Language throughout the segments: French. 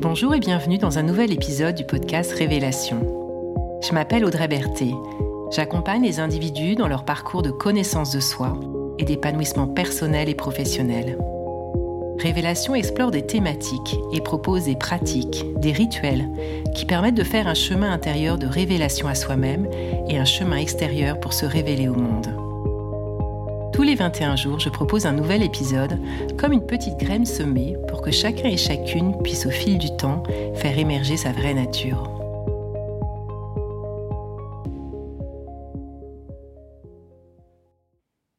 Bonjour et bienvenue dans un nouvel épisode du podcast Révélation. Je m'appelle Audrey Berthet. J'accompagne les individus dans leur parcours de connaissance de soi et d'épanouissement personnel et professionnel. Révélation explore des thématiques et propose des pratiques, des rituels qui permettent de faire un chemin intérieur de révélation à soi-même et un chemin extérieur pour se révéler au monde. Tous les 21 jours, je propose un nouvel épisode, comme une petite graine semée pour que chacun et chacune puisse au fil du temps faire émerger sa vraie nature.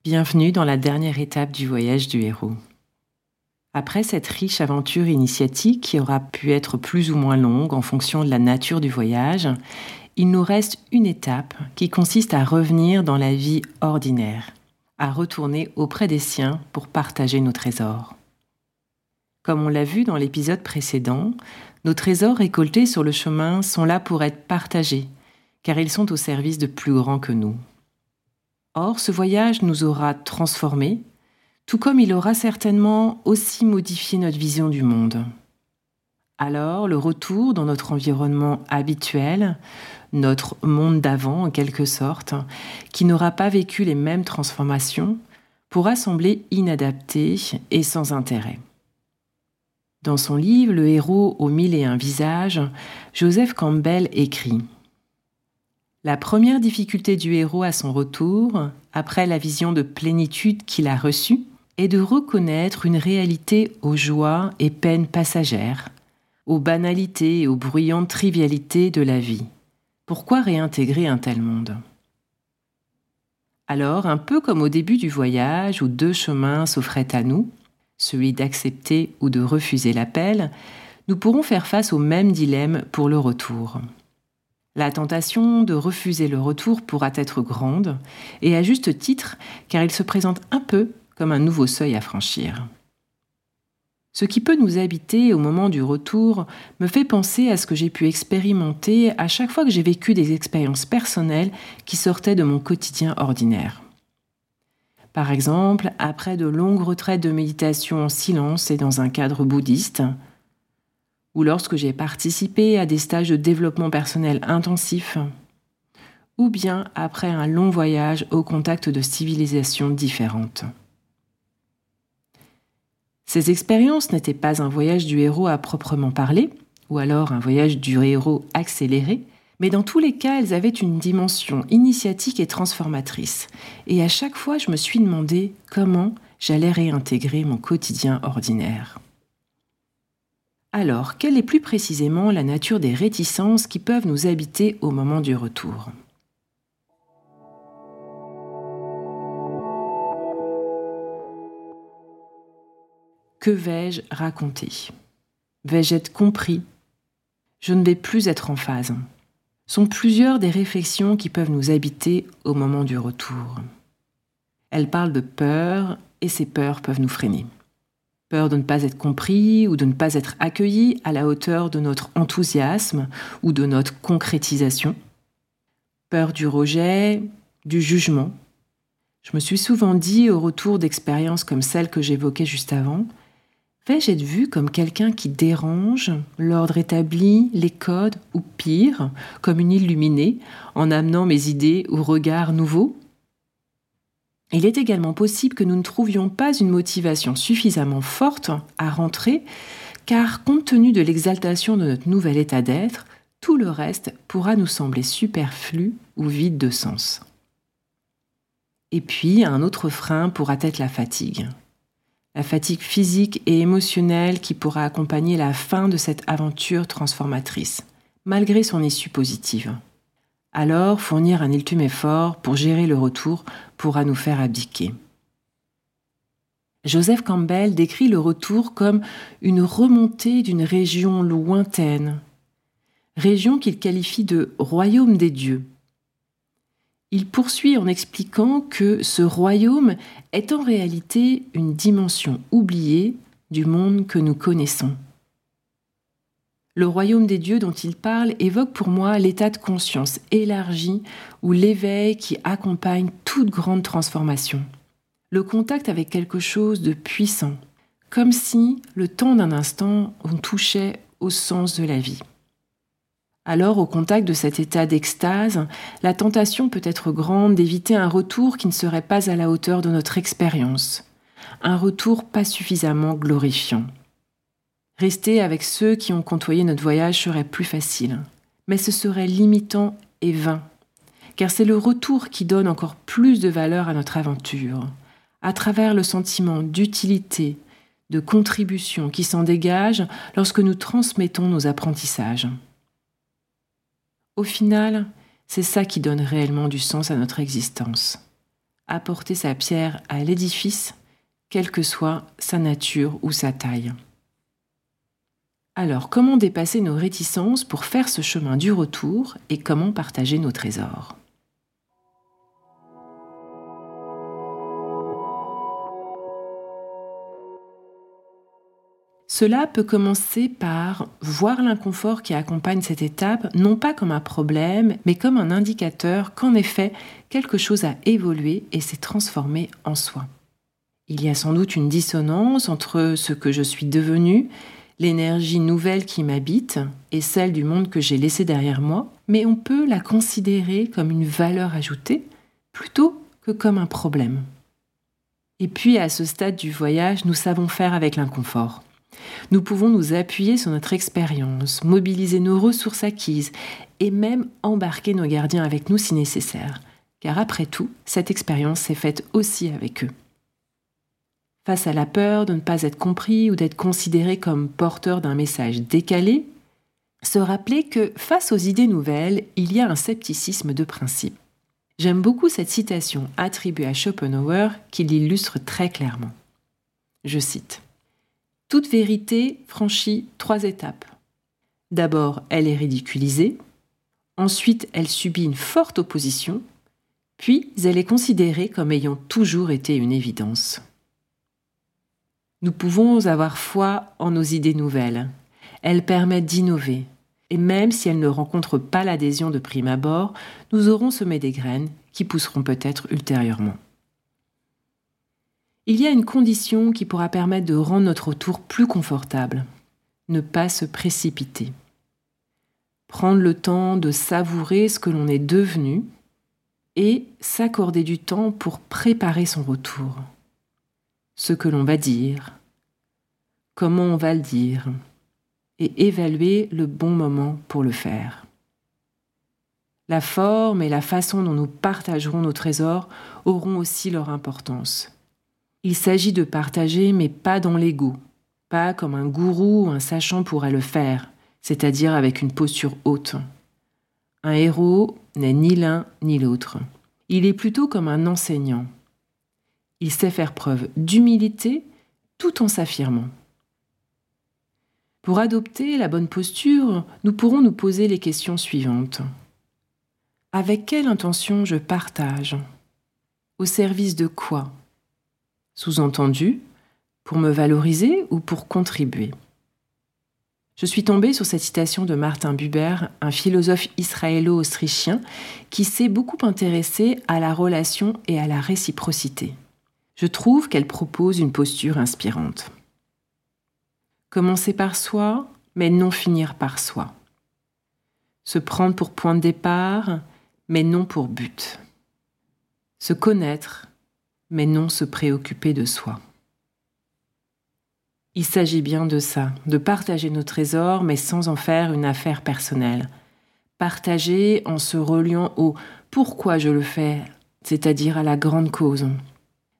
Bienvenue dans la dernière étape du voyage du héros. Après cette riche aventure initiatique qui aura pu être plus ou moins longue en fonction de la nature du voyage, il nous reste une étape qui consiste à revenir dans la vie ordinaire, à retourner auprès des siens pour partager nos trésors. Comme on l'a vu dans l'épisode précédent, nos trésors récoltés sur le chemin sont là pour être partagés, car ils sont au service de plus grands que nous. Or, ce voyage nous aura transformés, tout comme il aura certainement aussi modifié notre vision du monde. Alors, le retour dans notre environnement habituel notre monde d'avant en quelque sorte, qui n'aura pas vécu les mêmes transformations, pourra sembler inadapté et sans intérêt. Dans son livre Le héros aux mille et un visages, Joseph Campbell écrit La première difficulté du héros à son retour, après la vision de plénitude qu'il a reçue, est de reconnaître une réalité aux joies et peines passagères, aux banalités et aux bruyantes trivialités de la vie. Pourquoi réintégrer un tel monde? Alors, un peu comme au début du voyage où deux chemins s'offraient à nous, celui d'accepter ou de refuser l'appel, nous pourrons faire face au même dilemme pour le retour. La tentation de refuser le retour pourra être grande, et à juste titre, car il se présente un peu comme un nouveau seuil à franchir. Ce qui peut nous habiter au moment du retour me fait penser à ce que j'ai pu expérimenter à chaque fois que j'ai vécu des expériences personnelles qui sortaient de mon quotidien ordinaire. Par exemple, après de longues retraites de méditation en silence et dans un cadre bouddhiste, ou lorsque j'ai participé à des stages de développement personnel intensifs, ou bien après un long voyage au contact de civilisations différentes. Ces expériences n'étaient pas un voyage du héros à proprement parler, ou alors un voyage du héros accéléré, mais dans tous les cas, elles avaient une dimension initiatique et transformatrice. Et à chaque fois, je me suis demandé comment j'allais réintégrer mon quotidien ordinaire. Alors, quelle est plus précisément la nature des réticences qui peuvent nous habiter au moment du retour? Que vais-je raconter? Vais-je être compris? Je ne vais plus être en phase. Sont plusieurs des réflexions qui peuvent nous habiter au moment du retour. Elles parlent de peur et ces peurs peuvent nous freiner. Peur de ne pas être compris ou de ne pas être accueilli à la hauteur de notre enthousiasme ou de notre concrétisation. Peur du rejet, du jugement. Je me suis souvent dit au retour d'expériences comme celle que j'évoquais juste avant, Vais-je être vu comme quelqu'un qui dérange l'ordre établi, les codes, ou pire, comme une illuminée, en amenant mes idées ou regards nouveaux Il est également possible que nous ne trouvions pas une motivation suffisamment forte à rentrer, car compte tenu de l'exaltation de notre nouvel état d'être, tout le reste pourra nous sembler superflu ou vide de sens. Et puis, un autre frein pourra être la fatigue la fatigue physique et émotionnelle qui pourra accompagner la fin de cette aventure transformatrice, malgré son issue positive. Alors, fournir un ultime effort pour gérer le retour pourra nous faire abdiquer. Joseph Campbell décrit le retour comme une remontée d'une région lointaine, région qu'il qualifie de royaume des dieux, il poursuit en expliquant que ce royaume est en réalité une dimension oubliée du monde que nous connaissons. Le royaume des dieux dont il parle évoque pour moi l'état de conscience élargi ou l'éveil qui accompagne toute grande transformation. Le contact avec quelque chose de puissant, comme si, le temps d'un instant, on touchait au sens de la vie. Alors, au contact de cet état d'extase, la tentation peut être grande d'éviter un retour qui ne serait pas à la hauteur de notre expérience, un retour pas suffisamment glorifiant. Rester avec ceux qui ont côtoyé notre voyage serait plus facile, mais ce serait limitant et vain, car c'est le retour qui donne encore plus de valeur à notre aventure, à travers le sentiment d'utilité, de contribution qui s'en dégage lorsque nous transmettons nos apprentissages. Au final, c'est ça qui donne réellement du sens à notre existence. Apporter sa pierre à l'édifice, quelle que soit sa nature ou sa taille. Alors, comment dépasser nos réticences pour faire ce chemin du retour et comment partager nos trésors? Cela peut commencer par voir l'inconfort qui accompagne cette étape, non pas comme un problème, mais comme un indicateur qu'en effet, quelque chose a évolué et s'est transformé en soi. Il y a sans doute une dissonance entre ce que je suis devenu, l'énergie nouvelle qui m'habite et celle du monde que j'ai laissé derrière moi, mais on peut la considérer comme une valeur ajoutée plutôt que comme un problème. Et puis à ce stade du voyage, nous savons faire avec l'inconfort. Nous pouvons nous appuyer sur notre expérience, mobiliser nos ressources acquises et même embarquer nos gardiens avec nous si nécessaire, car après tout, cette expérience s'est faite aussi avec eux. Face à la peur de ne pas être compris ou d'être considéré comme porteur d'un message décalé, se rappeler que face aux idées nouvelles, il y a un scepticisme de principe. J'aime beaucoup cette citation attribuée à Schopenhauer qui l'illustre très clairement. Je cite toute vérité franchit trois étapes. D'abord, elle est ridiculisée, ensuite elle subit une forte opposition, puis elle est considérée comme ayant toujours été une évidence. Nous pouvons avoir foi en nos idées nouvelles. Elles permettent d'innover. Et même si elles ne rencontrent pas l'adhésion de prime abord, nous aurons semé des graines qui pousseront peut-être ultérieurement il y a une condition qui pourra permettre de rendre notre retour plus confortable. Ne pas se précipiter. Prendre le temps de savourer ce que l'on est devenu et s'accorder du temps pour préparer son retour. Ce que l'on va dire, comment on va le dire, et évaluer le bon moment pour le faire. La forme et la façon dont nous partagerons nos trésors auront aussi leur importance. Il s'agit de partager, mais pas dans l'ego, pas comme un gourou ou un sachant pourrait le faire, c'est-à-dire avec une posture haute. Un héros n'est ni l'un ni l'autre. Il est plutôt comme un enseignant. Il sait faire preuve d'humilité tout en s'affirmant. Pour adopter la bonne posture, nous pourrons nous poser les questions suivantes. Avec quelle intention je partage? Au service de quoi? Sous-entendu, pour me valoriser ou pour contribuer. Je suis tombée sur cette citation de Martin Buber, un philosophe israélo-autrichien qui s'est beaucoup intéressé à la relation et à la réciprocité. Je trouve qu'elle propose une posture inspirante. Commencer par soi, mais non finir par soi. Se prendre pour point de départ, mais non pour but. Se connaître, mais non se préoccuper de soi. Il s'agit bien de ça, de partager nos trésors, mais sans en faire une affaire personnelle. Partager en se reliant au pourquoi je le fais, c'est-à-dire à la grande cause.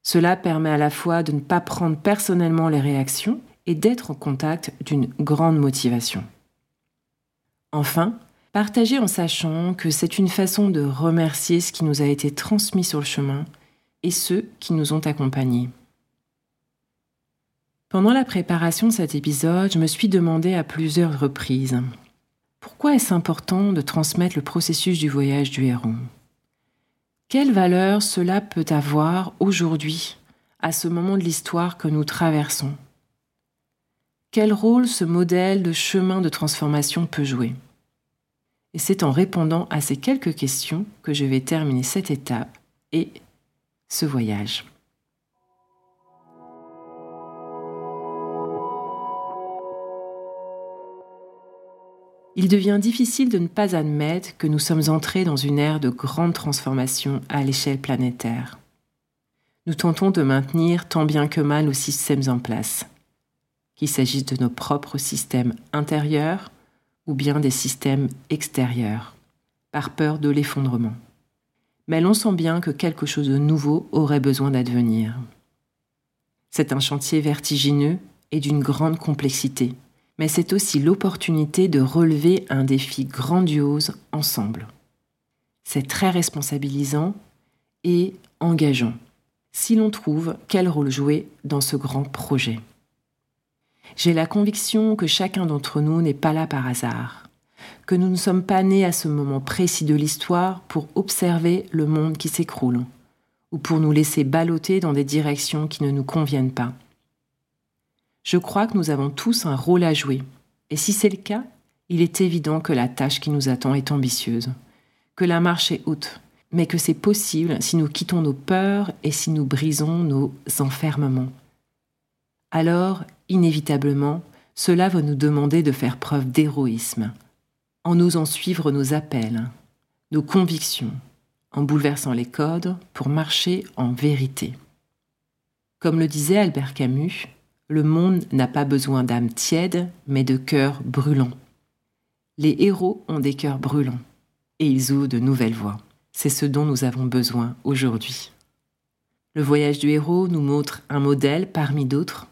Cela permet à la fois de ne pas prendre personnellement les réactions et d'être en contact d'une grande motivation. Enfin, partager en sachant que c'est une façon de remercier ce qui nous a été transmis sur le chemin et ceux qui nous ont accompagnés. Pendant la préparation de cet épisode, je me suis demandé à plusieurs reprises pourquoi est-ce important de transmettre le processus du voyage du héros Quelle valeur cela peut avoir aujourd'hui, à ce moment de l'histoire que nous traversons? Quel rôle ce modèle de chemin de transformation peut jouer? Et c'est en répondant à ces quelques questions que je vais terminer cette étape et ce voyage. il devient difficile de ne pas admettre que nous sommes entrés dans une ère de grande transformation à l'échelle planétaire. Nous tentons de maintenir tant bien que mal nos systèmes en place, qu'il s'agisse de nos propres systèmes intérieurs ou bien des systèmes extérieurs, par peur de l'effondrement. Mais l'on sent bien que quelque chose de nouveau aurait besoin d'advenir. C'est un chantier vertigineux et d'une grande complexité mais c'est aussi l'opportunité de relever un défi grandiose ensemble. C'est très responsabilisant et engageant, si l'on trouve quel rôle jouer dans ce grand projet. J'ai la conviction que chacun d'entre nous n'est pas là par hasard, que nous ne sommes pas nés à ce moment précis de l'histoire pour observer le monde qui s'écroule, ou pour nous laisser balloter dans des directions qui ne nous conviennent pas je crois que nous avons tous un rôle à jouer. Et si c'est le cas, il est évident que la tâche qui nous attend est ambitieuse, que la marche est haute, mais que c'est possible si nous quittons nos peurs et si nous brisons nos enfermements. Alors, inévitablement, cela va nous demander de faire preuve d'héroïsme, en osant suivre nos appels, nos convictions, en bouleversant les codes pour marcher en vérité. Comme le disait Albert Camus, le monde n'a pas besoin d'âmes tièdes, mais de cœurs brûlants. Les héros ont des cœurs brûlants, et ils ouvrent de nouvelles voies. C'est ce dont nous avons besoin aujourd'hui. Le voyage du héros nous montre un modèle parmi d'autres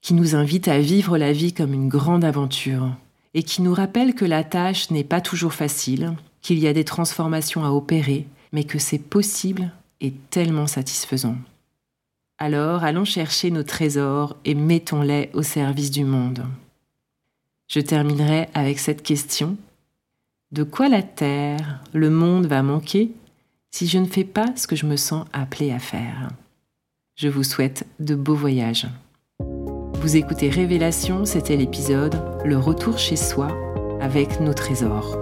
qui nous invite à vivre la vie comme une grande aventure et qui nous rappelle que la tâche n'est pas toujours facile, qu'il y a des transformations à opérer, mais que c'est possible et tellement satisfaisant. Alors allons chercher nos trésors et mettons-les au service du monde. Je terminerai avec cette question. De quoi la Terre, le monde va manquer si je ne fais pas ce que je me sens appelé à faire? Je vous souhaite de beaux voyages. Vous écoutez Révélation, c'était l'épisode Le retour chez soi avec nos trésors.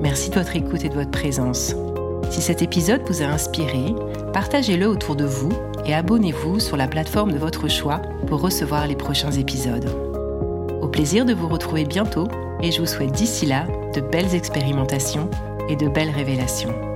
Merci de votre écoute et de votre présence. Si cet épisode vous a inspiré, partagez-le autour de vous et abonnez-vous sur la plateforme de votre choix pour recevoir les prochains épisodes. Au plaisir de vous retrouver bientôt et je vous souhaite d'ici là de belles expérimentations et de belles révélations.